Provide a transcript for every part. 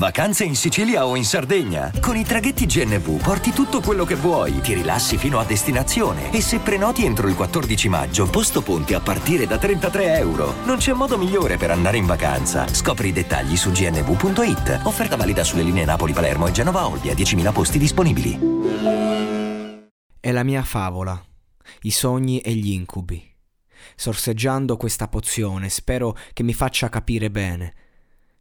Vacanze in Sicilia o in Sardegna? Con i traghetti GNV porti tutto quello che vuoi, ti rilassi fino a destinazione e se prenoti entro il 14 maggio, posto ponti a partire da 33 euro. Non c'è modo migliore per andare in vacanza. Scopri i dettagli su gnv.it. Offerta valida sulle linee Napoli-Palermo e Genova-Olbia, 10.000 posti disponibili. È la mia favola, i sogni e gli incubi. Sorseggiando questa pozione, spero che mi faccia capire bene.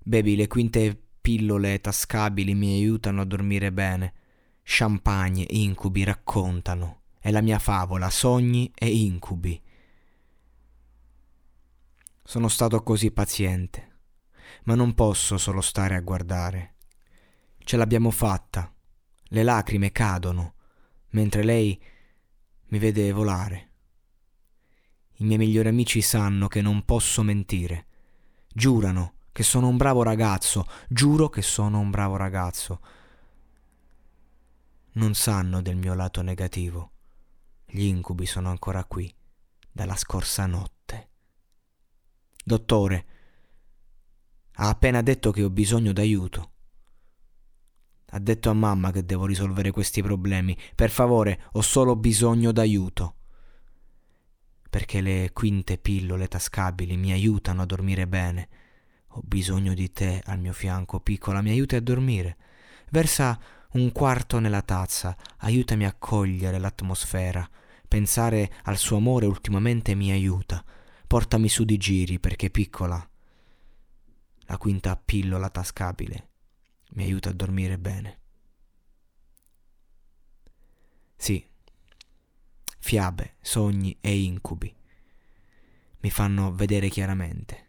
Bevi le quinte pillole tascabili mi aiutano a dormire bene. Champagne, incubi raccontano. È la mia favola, sogni e incubi. Sono stato così paziente, ma non posso solo stare a guardare. Ce l'abbiamo fatta. Le lacrime cadono, mentre lei mi vede volare. I miei migliori amici sanno che non posso mentire. Giurano che sono un bravo ragazzo, giuro che sono un bravo ragazzo. Non sanno del mio lato negativo. Gli incubi sono ancora qui, dalla scorsa notte. Dottore, ha appena detto che ho bisogno d'aiuto. Ha detto a mamma che devo risolvere questi problemi. Per favore, ho solo bisogno d'aiuto. Perché le quinte pillole tascabili mi aiutano a dormire bene ho bisogno di te al mio fianco, piccola, mi aiuti a dormire. Versa un quarto nella tazza, aiutami a cogliere l'atmosfera. Pensare al suo amore ultimamente mi aiuta. Portami su di giri perché piccola. La quinta pillola tascabile mi aiuta a dormire bene. Sì, fiabe, sogni e incubi mi fanno vedere chiaramente?